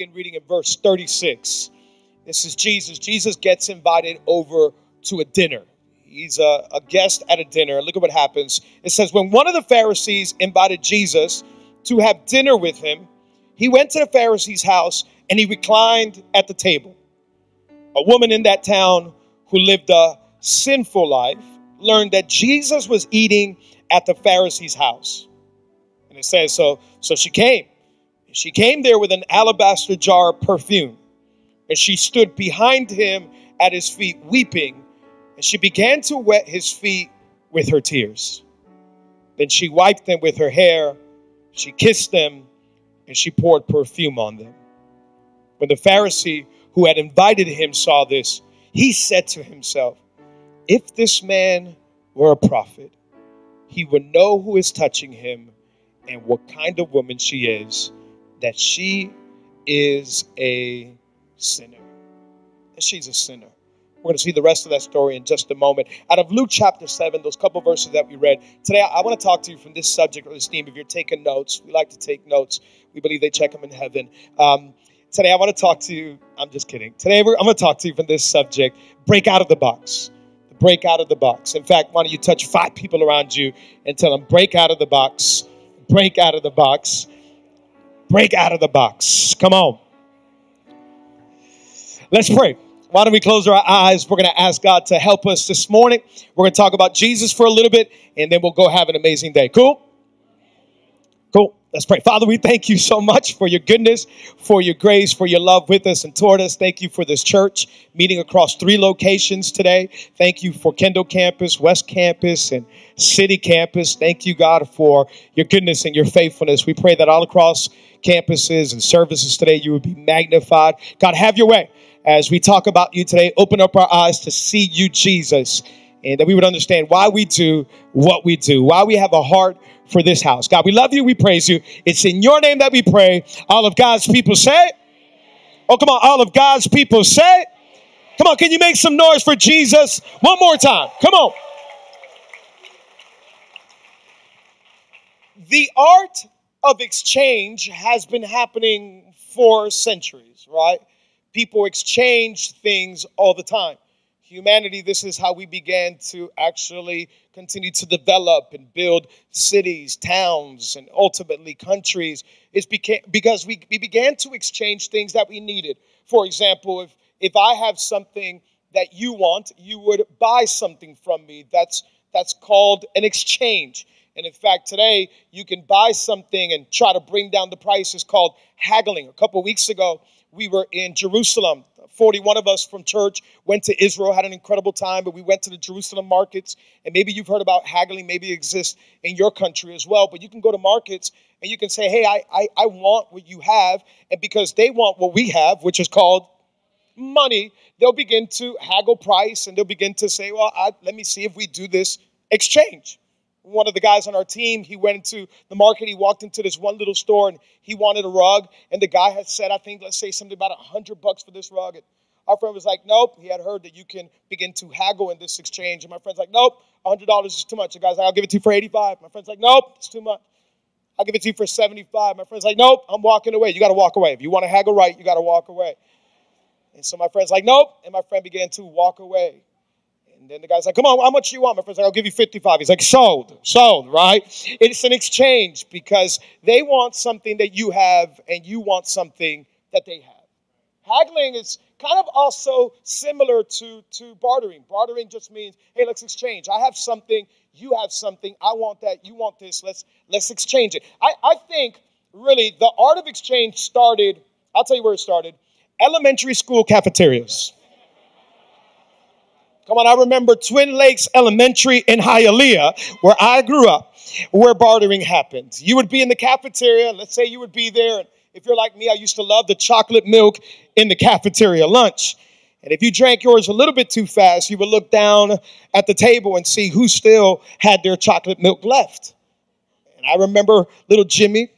Begin reading in verse 36. This is Jesus. Jesus gets invited over to a dinner. He's a, a, guest at a dinner. Look at what happens. It says, When one of the Pharisees invited Jesus to have dinner with him, he went to the Pharisee's house and he reclined at the table. A woman in that town who lived a sinful life learned that Jesus was eating at the Pharisee's house. And it says, So, so she came she came there with an alabaster jar of perfume, and she stood behind him at his feet, weeping, and she began to wet his feet with her tears. Then she wiped them with her hair, she kissed them, and she poured perfume on them. When the Pharisee who had invited him saw this, he said to himself, If this man were a prophet, he would know who is touching him and what kind of woman she is that she is a sinner. That she's a sinner. We're going to see the rest of that story in just a moment. Out of Luke chapter 7, those couple verses that we read, today I, want to talk to you from this subject or this theme. If you're taking notes, we like to take notes. We believe they check them in heaven. Um, today I want to talk to you, I'm just kidding. Today I'm going to talk to you from this subject break out of the box. Break out of the box. In fact, why don't you touch five people around you and tell them, break out of the box, break out of the box. Break out of the box. Come on. Let's pray. Why don't we close our eyes? We're going to ask God to help us this morning. We're going to talk about Jesus for a little bit, and then we'll go have an amazing day. Cool? Cool. Let's pray. Father, we thank you so much for your goodness, for your grace, for your love with us and toward us. Thank you for this church meeting across three locations today. Thank you for Kendall Campus, West Campus, and City Campus. Thank you, God, for your goodness and your faithfulness. We pray that all across campuses and services today, you would be magnified. God, have your way as we talk about you today. Open up our eyes to see you, Jesus, and that we would understand why we do what we do, why we have a heart for this house. God, we love you. We praise you. It's in your name that we pray. All of God's people say, Oh, come on. All of God's people say, Come on. Can you make some noise for Jesus one more time? Come on. The art of exchange has been happening for centuries, right? People exchange things all the time. Humanity, this is how we began to actually continue to develop and build cities, towns, and ultimately countries. It's because we, we began to exchange things that we needed. For example, if, if I have something that you want, you would buy something from me. That's, that's called an exchange. And in fact, today you can buy something and try to bring down the price. It's called haggling. A couple weeks ago, we were in Jerusalem. 41 of us from church went to Israel, had an incredible time, but we went to the Jerusalem markets. And maybe you've heard about haggling, maybe it exists in your country as well. But you can go to markets and you can say, hey, I, I, I want what you have. And because they want what we have, which is called money, they'll begin to haggle price and they'll begin to say, well, I, let me see if we do this exchange one of the guys on our team, he went into the market, he walked into this one little store and he wanted a rug. And the guy had said, I think, let's say something about a hundred bucks for this rug. And our friend was like, Nope. He had heard that you can begin to haggle in this exchange. And my friend's like, Nope, a hundred dollars is too much. The guy's like, I'll give it to you for 85. My friend's like, Nope, it's too much. I'll give it to you for 75. My friend's like, Nope, I'm walking away. You gotta walk away. If you want to haggle right, you gotta walk away. And so my friend's like, Nope. And my friend began to walk away. And then the guy's like, come on, how much do you want? My friend's like, I'll give you 55. He's like, sold, sold, right? It's an exchange because they want something that you have and you want something that they have. Haggling is kind of also similar to, to bartering. Bartering just means, hey, let's exchange. I have something, you have something, I want that, you want this, let's let's exchange it. I, I think really the art of exchange started, I'll tell you where it started, elementary school cafeterias. Come on, I remember Twin Lakes Elementary in Hialeah, where I grew up, where bartering happened. You would be in the cafeteria, let's say you would be there, and, If you're like me, I used to love the chocolate milk in the cafeteria lunch. And if you drank yours a little bit too fast, you would look down at the table and see who still had their chocolate milk left. And I remember little Jimmy.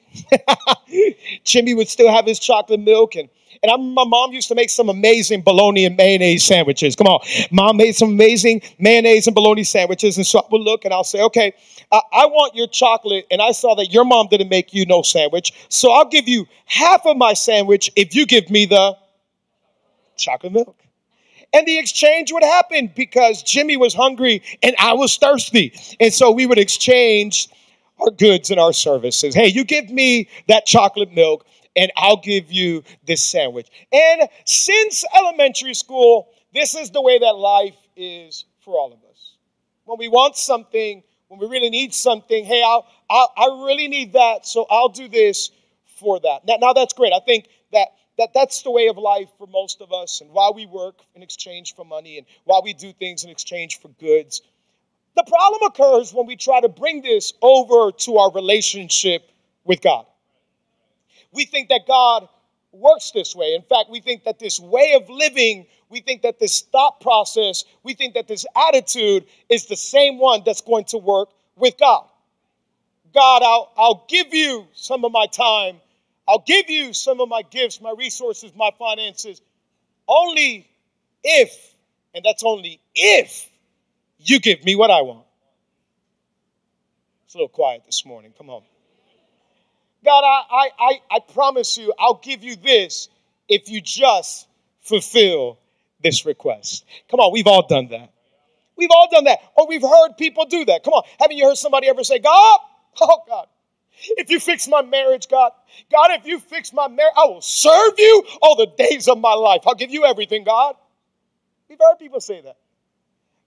Jimmy would still have his chocolate milk and and I, my mom used to make some amazing bologna and mayonnaise sandwiches. Come on. Mom made some amazing mayonnaise and bologna sandwiches. And so I would look and I'll say, okay, I, I want your chocolate. And I saw that your mom didn't make you no sandwich. So I'll give you half of my sandwich if you give me the chocolate milk. And the exchange would happen because Jimmy was hungry and I was thirsty. And so we would exchange our goods and our services. Hey, you give me that chocolate milk and I'll give you this sandwich. And since elementary school, this is the way that life is for all of us. When we want something, when we really need something, hey, I'll, I'll i really need that, so I'll do this for that. Now, now that's great. I think that that that's the way of life for most of us and why we work in exchange for money and why we do things in exchange for goods the problem occurs when we try to bring this over to our relationship with god. We think that god works this way. In fact we think that this way of living we think that this thought process we think that this attitude is the same one that's going to work with god. God i'll, I'll give you some of my time. I'll give you some of my gifts, my resources, my finances, only if, and that's only if, you give me what I want. It's a little quiet this morning. Come on. God, I, I, I, promise you, I'll give you this if you just fulfill this request. Come on, we've all done that. We've all done that. Or we've heard people do that. Come on, haven't you heard somebody ever say, God, oh God, if you fix my marriage, God, God, if you fix my marriage, I will serve you all the days of my life. I'll give you everything, God. We've heard people say that.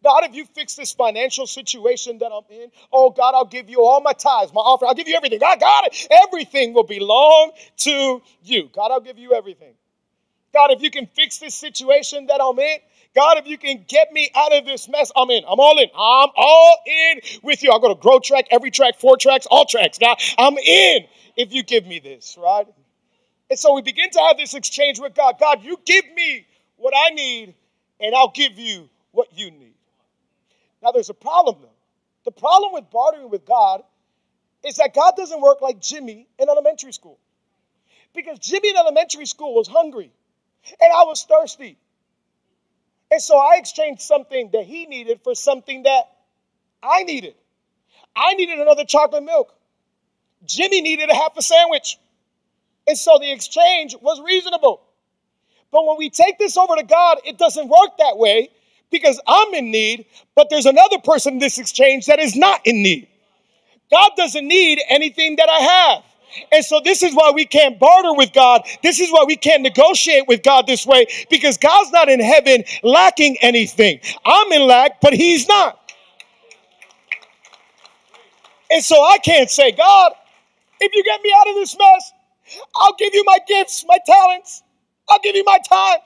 God, if you fix this financial situation that I'm in, oh God, I'll give you all my tithes, my offering, I'll give you everything. God, God, everything will belong to you. God, I'll give you everything. God, if you can fix this situation that I'm in, God, if you can get me out of this mess, I'm in. I'm all in. I'm all in with you. I'll go to Grow Track, every track, four tracks, all tracks. God, I'm in if you give me this, right? And so we begin to have this exchange with God. God, you give me what I need, and I'll give you what you need. Now, there's a problem, though. The problem with bartering with God is that God doesn't work like Jimmy in elementary school. Because Jimmy in elementary school was hungry, and I was thirsty. And so I exchanged something that he needed for something that I needed. I needed another chocolate milk. Jimmy needed a half a sandwich. And so the exchange was reasonable. But when we take this over to God, it doesn't work that way because I'm in need, but there's another person in this exchange that is not in need. God doesn't need anything that I have. And so this is why we can't barter with God. This is why we can't negotiate with God this way because God's not in heaven lacking anything. I'm in lack, but He's not. And so I can't say, God, if you get me out of this mess, I'll give you my gifts, my talents. I'll give you my time.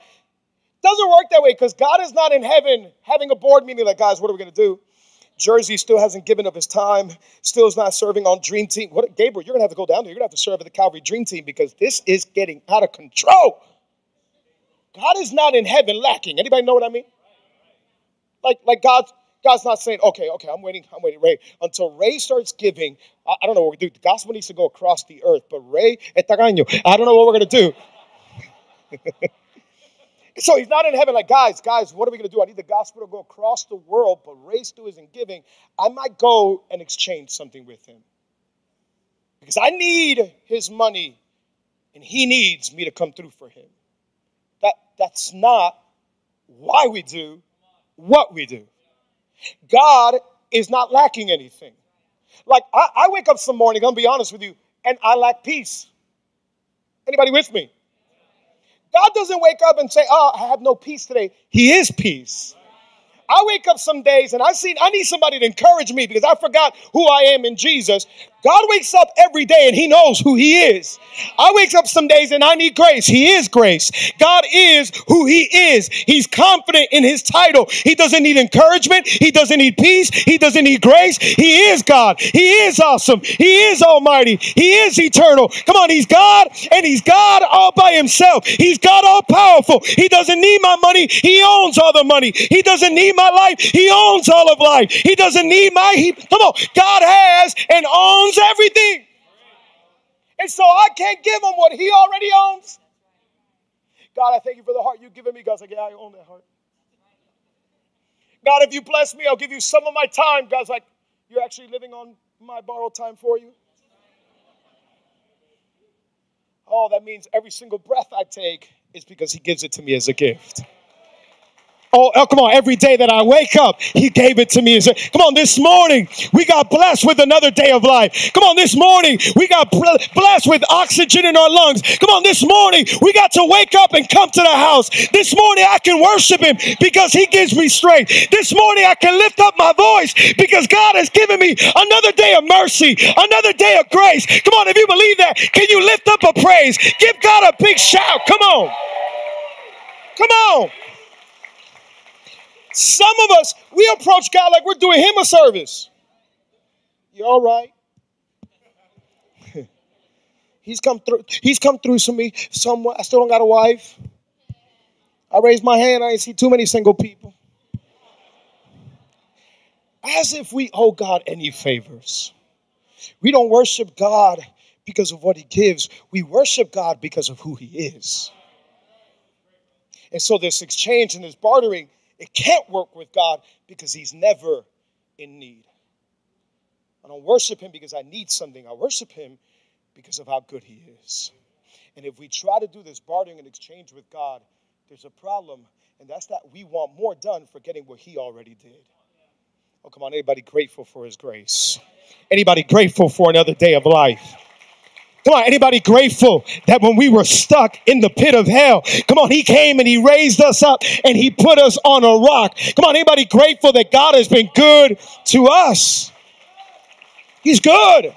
Doesn't work that way because God is not in heaven having a board meeting like, guys, what are we going to do? Jersey still hasn't given up his time, still is not serving on Dream Team. What, Gabriel, you're going to have to go down there. You're going to have to serve at the Calvary Dream Team because this is getting out of control. God is not in heaven lacking. Anybody know what I mean? Like, like God's, God's not saying, okay, okay, I'm waiting, I'm waiting, Ray. Until Ray starts giving, I, I don't know what we do. The gospel needs to go across the earth, but Ray, I don't know what we're going to do. So he's not in heaven like, guys, guys, what are we going to do? I need the gospel to go across the world, but race to isn't giving. I might go and exchange something with him. Because I need his money and he needs me to come through for him. That, that's not why we do what we do. God is not lacking anything. Like, I, I wake up some morning, I'm going to be honest with you, and I lack peace. Anybody with me? God doesn't wake up and say, Oh, I have no peace today. He is peace. I wake up some days and I see I need somebody to encourage me because I forgot who I am in Jesus. God wakes up every day and he knows who he is. I wake up some days and I need grace. He is grace. God is who he is. He's confident in his title. He doesn't need encouragement. He doesn't need peace. He doesn't need grace. He is God. He is awesome. He is almighty. He is eternal. Come on, he's God and he's God all by himself. He's God all powerful. He doesn't need my money. He owns all the money. He doesn't need my life. He owns all of life. He doesn't need my he come on. God has and owns owns everything. And so I can't give him what he already owns. God, I thank you for the heart you've given me. God's like, yeah, I own that heart. God, if you bless me, I'll give you some of my time. God's like, you're actually living on my borrowed time for you. Oh, that means every single breath I take is because he gives it to me as a gift. Oh, oh, come on. Every day that I wake up, He gave it to me. And said, Come on, this morning, we got blessed with another day of life. Come on, this morning, we got blessed with oxygen in our lungs. Come on, this morning, we got to wake up and come to the house. This morning, I can worship Him because He gives me strength. This morning, I can lift up my voice because God has given me another day of mercy, another day of grace. Come on, if you believe that, can you lift up a praise? Give God a big shout. Come on. Come on. Some of us, we approach God like we're doing Him a service. You all right? he's come through. He's come through to me. Somewhat. I still don't got a wife. I raised my hand. I didn't see too many single people. As if we owe God any favors. We don't worship God because of what He gives. We worship God because of who He is. And so this exchange and this bartering it can't work with God because He's never in need. I don't worship Him because I need something. I worship Him because of how good He is. And if we try to do this bartering and exchange with God, there's a problem, and that's that we want more done for getting what He already did. Oh, come on, anybody grateful for His grace? Anybody grateful for another day of life? Come on, anybody grateful that when we were stuck in the pit of hell, come on, he came and he raised us up and he put us on a rock. Come on, anybody grateful that God has been good to us? He's good.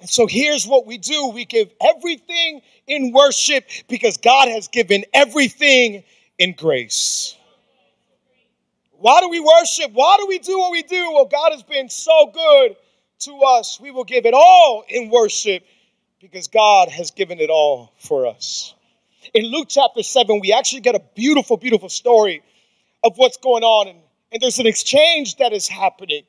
And so here's what we do we give everything in worship because God has given everything in grace. Why do we worship? Why do we do what we do? Well, God has been so good to us, we will give it all in worship because God has given it all for us. In Luke chapter 7, we actually get a beautiful, beautiful story of what's going on. And, and there's an exchange that is happening,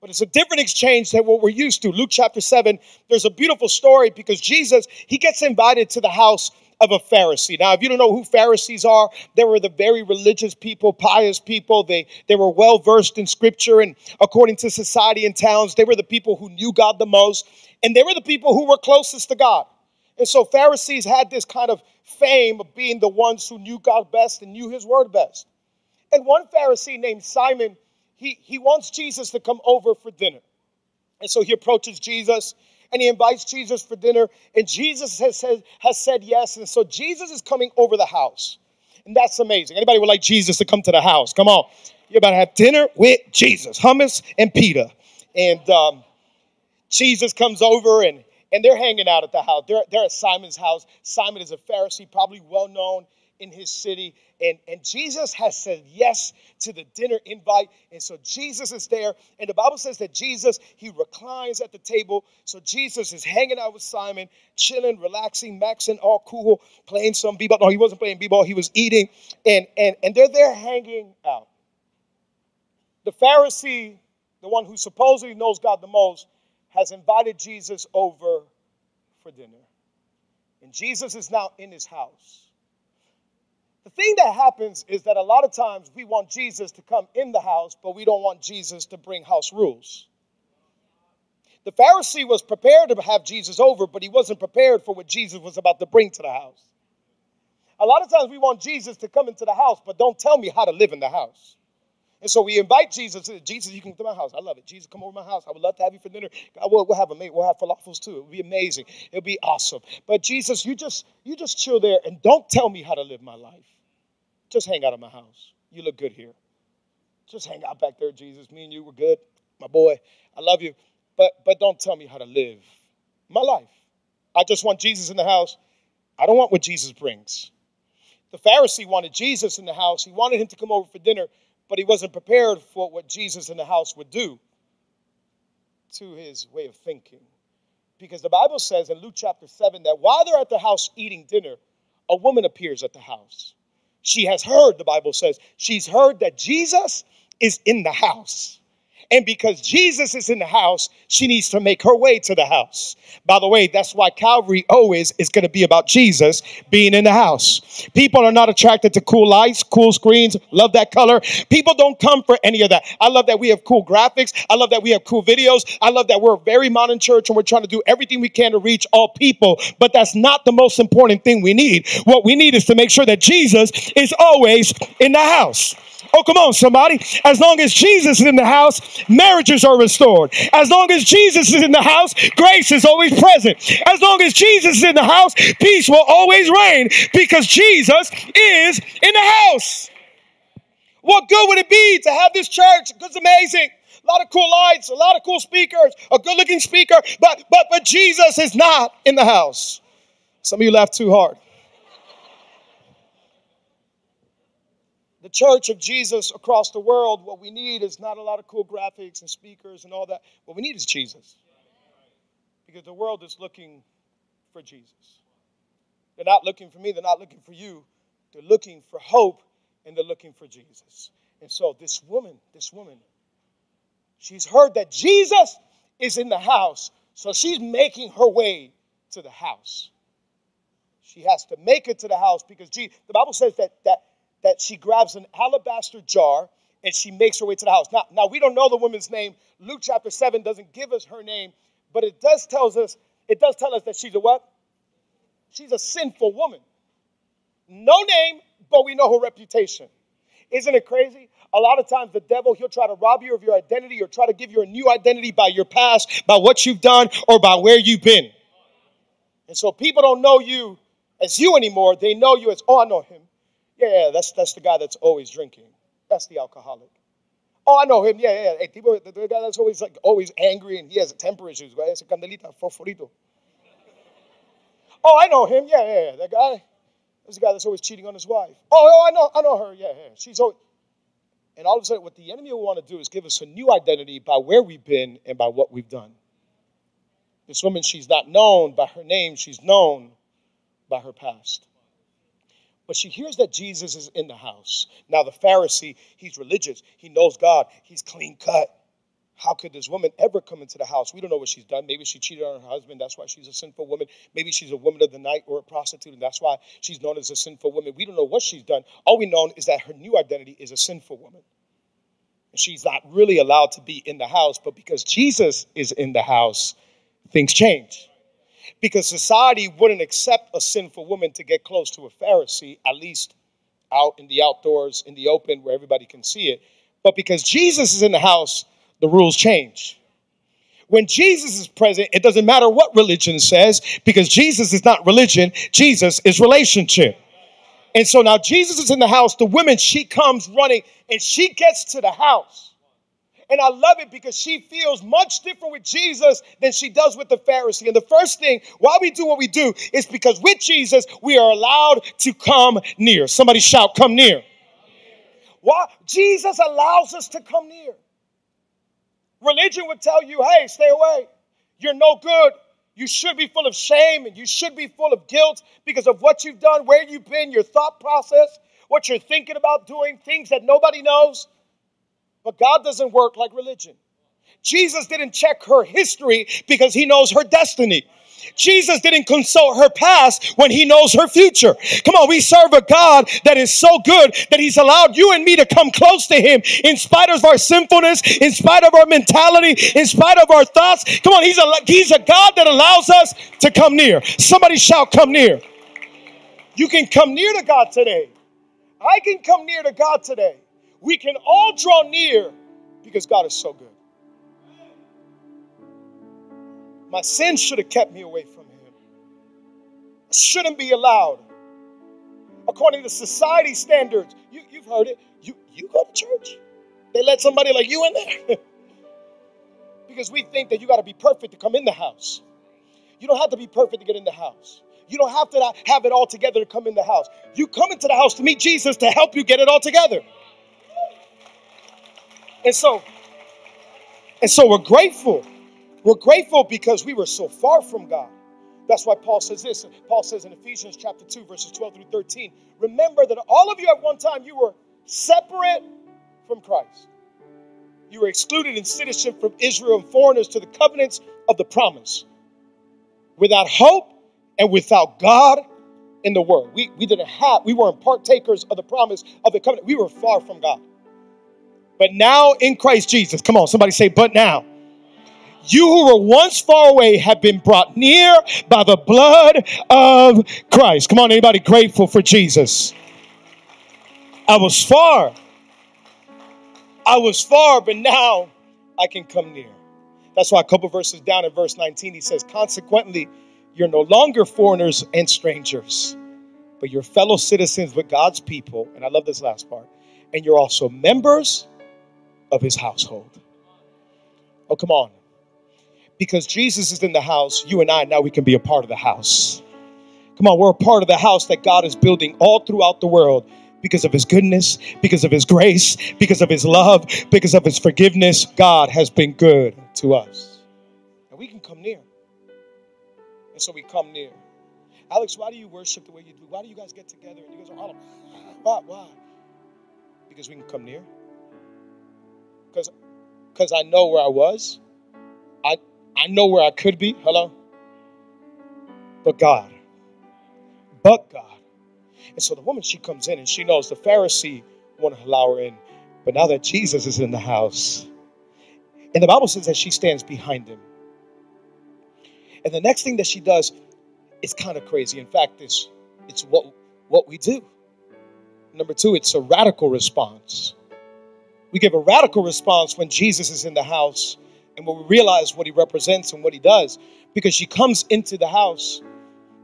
but it's a different exchange than what we're used to. Luke chapter 7, there's a beautiful story because Jesus, he gets invited to the house of a Pharisee. Now, if you don't know who Pharisees are, they were the very religious people, pious people. They, they were well versed in scripture, and according to society and towns, they were the people who knew God the most, and they were the people who were closest to God. And so, Pharisees had this kind of fame of being the ones who knew God best and knew His word best. And one Pharisee named Simon, he, he wants Jesus to come over for dinner. And so he approaches Jesus and he invites Jesus for dinner, and Jesus has said, has said yes. And so Jesus is coming over the house. And that's amazing. Anybody would like Jesus to come to the house? Come on. You're about to have dinner with Jesus, hummus and pita. And um, Jesus comes over and, and they're hanging out at the house. They're, they're at Simon's house. Simon is a Pharisee, probably well known in his city. And, and Jesus has said yes to the dinner invite. And so Jesus is there. And the Bible says that Jesus, he reclines at the table. So Jesus is hanging out with Simon, chilling, relaxing, maxing, all cool, playing some b-ball. No, he wasn't playing b-ball. He was eating. And, and, and they're there hanging out. The Pharisee, the one who supposedly knows God the most, has invited Jesus over for dinner. And Jesus is now in his house. The thing that happens is that a lot of times we want Jesus to come in the house, but we don't want Jesus to bring house rules. The Pharisee was prepared to have Jesus over, but he wasn't prepared for what Jesus was about to bring to the house. A lot of times we want Jesus to come into the house, but don't tell me how to live in the house. And so we invite Jesus. Jesus, you can come to my house. I love it. Jesus, come over to my house. I would love to have you for dinner. We'll, we'll have a. We'll have falafels too. It'll be amazing. It'll be awesome. But Jesus, you just you just chill there and don't tell me how to live my life. Just hang out at my house. You look good here. Just hang out back there, Jesus. Me and you were good. my boy. I love you. But but don't tell me how to live my life. I just want Jesus in the house. I don't want what Jesus brings. The Pharisee wanted Jesus in the house. He wanted him to come over for dinner, but he wasn't prepared for what Jesus in the house would do to his way of thinking. Because the Bible says in Luke chapter 7 that while they're at the house eating dinner, a woman appears at the house. She has heard, the Bible says, she's heard that Jesus is in the house. And because Jesus is in the house, she needs to make her way to the house. By the way, that's why Calvary always is going to be about Jesus being in the house. People are not attracted to cool lights, cool screens, love that color. People don't come for any of that. I love that we have cool graphics. I love that we have cool videos. I love that we're a very modern church and we're trying to do everything we can to reach all people. But that's not the most important thing we need. What we need is to make sure that Jesus is always in the house. Oh, come on, somebody. As long as Jesus is in the house, marriages are restored. As long as Jesus is in the house, grace is always present. As long as Jesus is in the house, peace will always reign because Jesus is in the house. What good would it be to have this church? It's amazing. A lot of cool lights, a lot of cool speakers, a good looking speaker, but but but Jesus is not in the house. Some of you laugh too hard. The church of Jesus across the world, what we need is not a lot of cool graphics and speakers and all that. What we need is Jesus. Because the world is looking for Jesus. They're not looking for me, they're not looking for you. They're looking for hope and they're looking for Jesus. And so this woman, this woman, she's heard that Jesus is in the house. So she's making her way to the house. She has to make it to the house because Jesus, the Bible says that, that that she grabs an alabaster jar and she makes her way to the house. Now, now we don't know the woman's name. Luke chapter 7 doesn't give us her name, but it does tells us, it does tell us that she's a what? She's a sinful woman. No name, but we know her reputation. Isn't it crazy? A lot of times the devil, he'll try to rob you of your identity or try to give you a new identity by your past, by what you've done, or by where you've been. And so people don't know you as you anymore. They know you as, oh, I know him. Yeah, yeah, that's that's the guy that's always drinking. That's the alcoholic. Oh, I know him. Yeah, yeah. El tipo, the, the guy that's always like always angry and he has temper issues. Right? Ese candelita, fosforito. Oh, I know him. Yeah, yeah, yeah. That guy. That's the guy that's always cheating on his wife. Oh, oh, I know, I know her. Yeah, yeah. She's always. And all of a sudden, what the enemy will want to do is give us a new identity by where we've been and by what we've done. This woman, she's not known by her name, she's known by her past. But she hears that Jesus is in the house. Now, the Pharisee, he's religious. He knows God. He's clean cut. How could this woman ever come into the house? We don't know what she's done. Maybe she cheated on her husband. That's why she's a sinful woman. Maybe she's a woman of the night or a prostitute, and that's why she's known as a sinful woman. We don't know what she's done. All we know is that her new identity is a sinful woman. She's not really allowed to be in the house, but because Jesus is in the house, things change because society wouldn't accept a sinful woman to get close to a Pharisee, at least out in the outdoors, in the open, where everybody can see it. But because Jesus is in the house, the rules change. When Jesus is present, it doesn't matter what religion says, because Jesus is not religion, Jesus is relationship. And so now Jesus is in the house, the woman, she comes running and she gets to the house. And I love it because she feels much different with Jesus than she does with the Pharisee. And the first thing why we do what we do is because with Jesus, we are allowed to come near. Somebody shout, come near. Why? Jesus allows us to come near. Religion would tell you, hey, stay away. You're no good. You should be full of shame and you should be full of guilt because of what you've done, where you've been, your thought process, what you're thinking about doing, things that nobody knows. But God doesn't work like religion. Jesus didn't check her history because he knows her destiny. Jesus didn't consult her past when he knows her future. Come on, we serve a God that is so good that he's allowed you and me to come close to him in spite of our sinfulness, in spite of our mentality, in spite of our thoughts. Come on, he's a, he's a God that allows us to come near. Somebody shout, come near. You can come near to God today. I can come near to God today we can all draw near because God is so good. My sin should have kept me away from Him. I shouldn't be allowed. According to society standards, you, you've heard it. You, you go to church, they let somebody like you in there. because we think that you got to be perfect to come in the house. You don't have to be perfect to get in the house. You don't have to have it all together to come in the house. You come into the house to meet Jesus to help you get it all together. And so, and so we're grateful. We're grateful because we were so far from God. That's why Paul says this. Paul says in Ephesians chapter 2, verses 12 through 13, remember that all of you at one time you were separate from Christ. You were excluded in citizenship from Israel and foreigners to the covenants of the promise. Without hope and without God in the world. We, we didn't have, we weren't partakers of the promise of the covenant. We were far from God. But now in Christ Jesus, come on, somebody say, but now. You who were once far away have been brought near by the blood of Christ. Come on, anybody grateful for Jesus? I was far. I was far, but now I can come near. That's why a couple verses down in verse 19, he says, Consequently, you're no longer foreigners and strangers, but you're fellow citizens with God's people. And I love this last part. And you're also members of his household. Oh, come on. Because Jesus is in the house, you and I now we can be a part of the house. Come on, we're a part of the house that God is building all throughout the world because of his goodness, because of his grace, because of his love, because of his forgiveness. God has been good to us. And we can come near. And so we come near. Alex, why do you worship the way you do? Why do you guys get together and you guys are all why? Why? Because we can come near. Because because I know where I was. I I know where I could be. Hello? But God. But God. And so the woman she comes in and she knows the Pharisee won't allow her in. But now that Jesus is in the house, and the Bible says that she stands behind him. And the next thing that she does is kind of crazy. In fact, it's, it's what, what we do. Number two, it's a radical response. We give a radical response when Jesus is in the house and when we realize what he represents and what he does. Because she comes into the house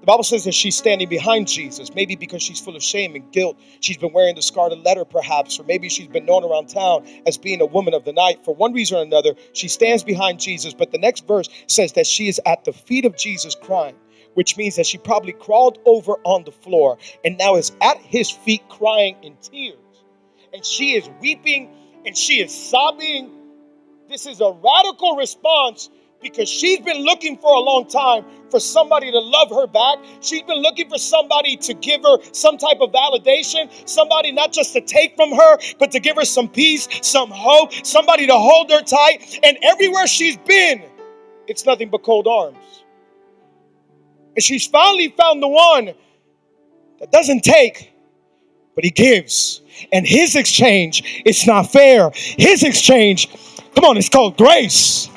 the Bible says that she's standing behind Jesus, maybe because she's full of shame and guilt. She's been wearing the scarlet letter, perhaps, or maybe she's been known around town as being a woman of the night. For one reason or another, she stands behind Jesus. But the next verse says that she is at the feet of Jesus crying, which means that she probably crawled over on the floor and now is at his feet crying in tears. And she is weeping and she is sobbing. This is a radical response because she's been looking for a long time for somebody to love her back. She's been looking for somebody to give her some type of validation, somebody not just to take from her, but to give her some peace, some hope, somebody to hold her tight. And everywhere she's been, it's nothing but cold arms. And she's finally found the one that doesn't take, but he gives. And his exchange, it's not fair. His exchange, come on, it's called grace.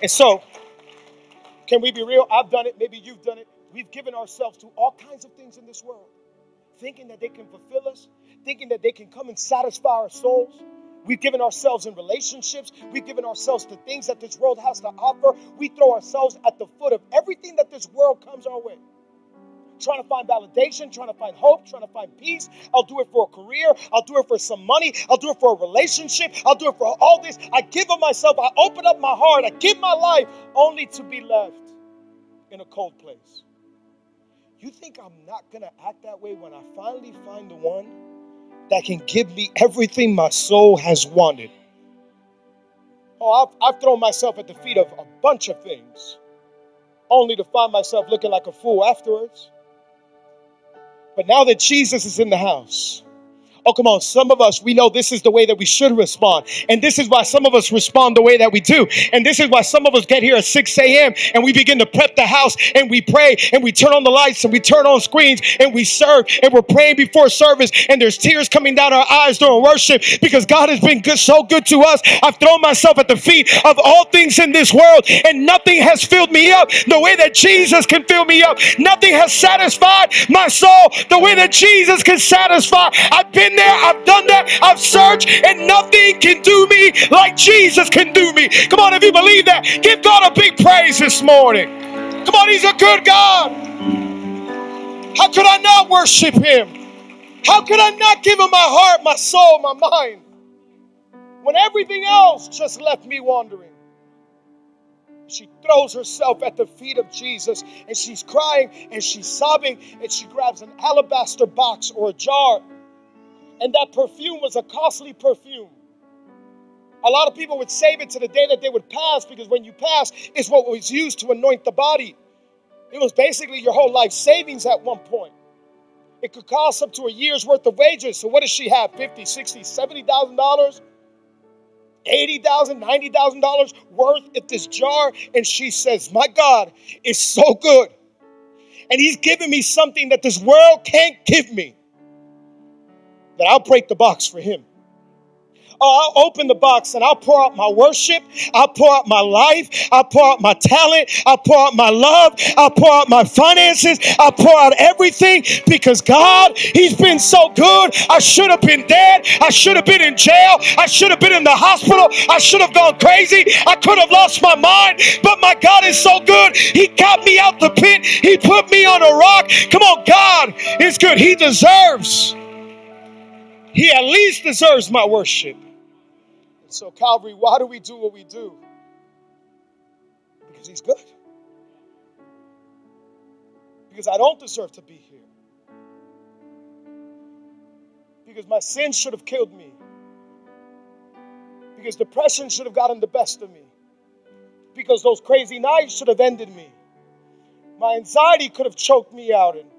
And so, can we be real? I've done it. Maybe you've done it. We've given ourselves to all kinds of things in this world, thinking that they can fulfill us, thinking that they can come and satisfy our souls. We've given ourselves in relationships. We've given ourselves to things that this world has to offer. We throw ourselves at the foot of everything that this world comes our way trying to find validation, trying to find hope, trying to find peace. I'll do it for a career. I'll do it for some money. I'll do it for a relationship. I'll do it for all this. I give of myself. I open up my heart. I give my life only to be left in a cold place. You think I'm not going to act that way when I finally find the one that can give me everything my soul has wanted? Oh, I've, I've thrown myself at the feet of a bunch of things only to find myself looking like a fool afterwards. But now that Jesus is in the house, Oh, come on. Some of us, we know this is the way that we should respond. And this is why some of us respond the way that we do. And this is why some of us get here at 6 a.m. and we begin to prep the house and we pray and we turn on the lights and we turn on screens and we serve and we're praying before service and there's tears coming down our eyes during worship because God has been good, so good to us. I've thrown myself at the feet of all things in this world and nothing has filled me up the way that Jesus can fill me up. Nothing has satisfied my soul the way that Jesus can satisfy. I've been there, I've done that, I've searched, and nothing can do me like Jesus can do me. Come on, if you believe that, give God a big praise this morning. Come on, He's a good God. How could I not worship Him? How could I not give Him my heart, my soul, my mind? when everything else just left me wandering. She throws herself at the feet of Jesus and she's crying and she's sobbing and she grabs an alabaster box or a jar. And that perfume was a costly perfume. A lot of people would save it to the day that they would pass because when you pass, it's what was used to anoint the body. It was basically your whole life savings at one point. It could cost up to a year's worth of wages. So what does she have? 50, 60, 70,000 dollars? $80,000, $90,000 worth of this jar. And she says, My God is so good. And He's given me something that this world can't give me. That I'll break the box for Him. Oh, I'll open the box and I'll pour out my worship. I'll pour out my life. I'll pour out my talent. I'll pour out my love. I'll pour out my finances. I'll pour out everything because God, He's been so good. I should have been dead. I should have been in jail. I should have been in the hospital. I should have gone crazy. I could have lost my mind. But my God is so good. He got me out the pit. He put me on a rock. Come on, God is good. He deserves. He at least deserves my worship. So, Calvary, why do we do what we do? Because He's good. Because I don't deserve to be here. Because my sin should have killed me. Because depression should have gotten the best of me. Because those crazy nights should have ended me. My anxiety could have choked me out. And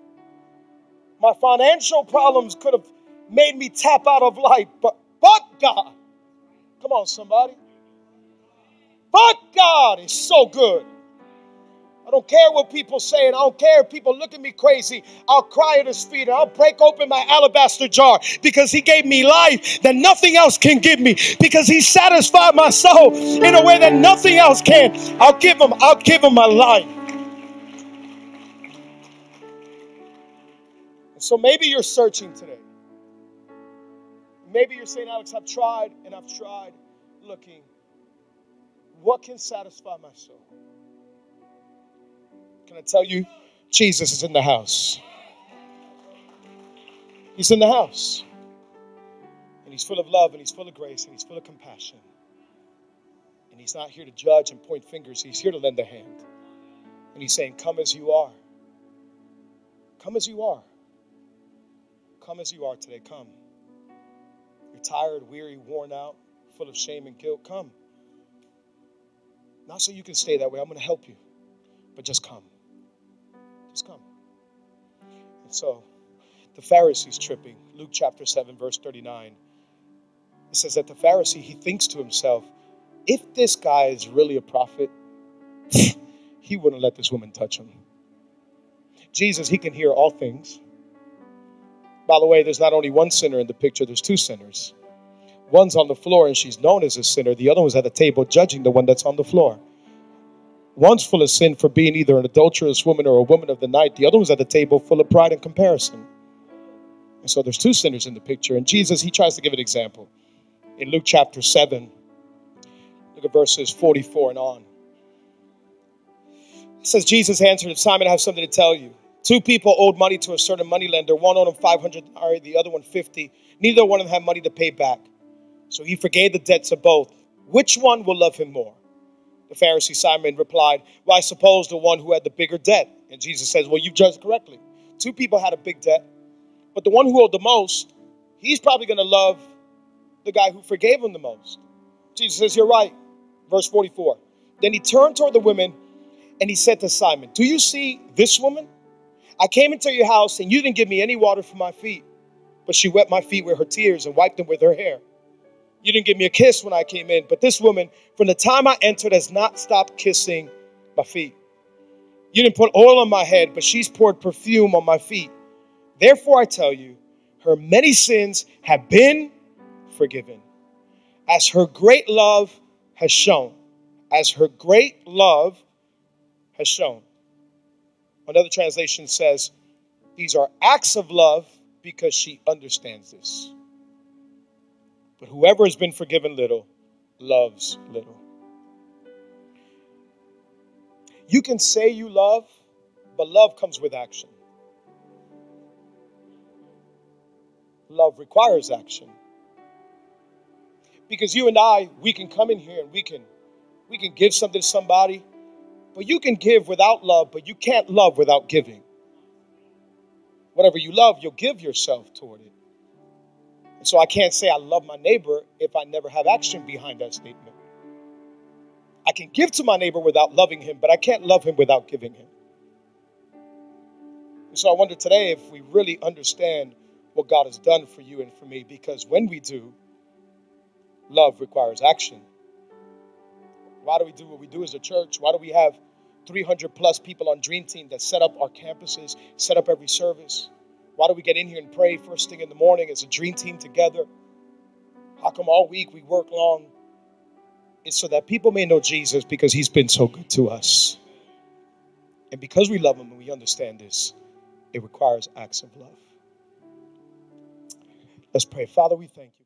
my financial problems could have made me tap out of life. But, but God Come on, somebody. But God is so good. I don't care what people say, and I don't care if people look at me crazy. I'll cry at his feet and I'll break open my alabaster jar because he gave me life that nothing else can give me. Because he satisfied my soul in a way that nothing else can. I'll give him, I'll give him my life. And so maybe you're searching today. Maybe you're saying, Alex, I've tried and I've tried looking. What can satisfy my soul? Can I tell you? Jesus is in the house. He's in the house. And he's full of love and he's full of grace and he's full of compassion. And he's not here to judge and point fingers, he's here to lend a hand. And he's saying, Come as you are. Come as you are. Come as you are today. Come. You're tired, weary, worn out, full of shame and guilt. Come. Not so you can stay that way. I'm going to help you. But just come. Just come. And so the Pharisee's tripping. Luke chapter 7, verse 39. It says that the Pharisee, he thinks to himself, if this guy is really a prophet, he wouldn't let this woman touch him. Jesus, he can hear all things. By the way, there's not only one sinner in the picture, there's two sinners. One's on the floor and she's known as a sinner, the other one's at the table judging the one that's on the floor. One's full of sin for being either an adulterous woman or a woman of the night, the other one's at the table full of pride and comparison. And so there's two sinners in the picture. And Jesus, he tries to give an example. In Luke chapter 7, look at verses 44 and on. It says, Jesus answered, Simon, I have something to tell you. Two people owed money to a certain moneylender. One owed him 500 the other one 50. Neither one of them had money to pay back. So he forgave the debts of both. Which one will love him more? The Pharisee Simon replied, Well, I suppose the one who had the bigger debt. And Jesus says, Well, you've judged correctly. Two people had a big debt, but the one who owed the most, he's probably going to love the guy who forgave him the most. Jesus says, You're right. Verse 44. Then he turned toward the women and he said to Simon, Do you see this woman? I came into your house and you didn't give me any water for my feet, but she wet my feet with her tears and wiped them with her hair. You didn't give me a kiss when I came in, but this woman, from the time I entered, has not stopped kissing my feet. You didn't put oil on my head, but she's poured perfume on my feet. Therefore, I tell you, her many sins have been forgiven, as her great love has shown. As her great love has shown. Another translation says, These are acts of love because she understands this. But whoever has been forgiven little loves little. You can say you love, but love comes with action. Love requires action. Because you and I, we can come in here and we can we can give something to somebody, you can give without love, but you can't love without giving. Whatever you love, you'll give yourself toward it. And so I can't say I love my neighbor if I never have action behind that statement. I can give to my neighbor without loving him, but I can't love him without giving him. And so I wonder today if we really understand what God has done for you and for me, because when we do, love requires action. Why do we do what we do as a church? Why do we have 300 plus people on Dream Team that set up our campuses, set up every service? Why do we get in here and pray first thing in the morning as a Dream Team together? How come all week we work long? It's so that people may know Jesus because he's been so good to us. And because we love him and we understand this, it requires acts of love. Let's pray. Father, we thank you.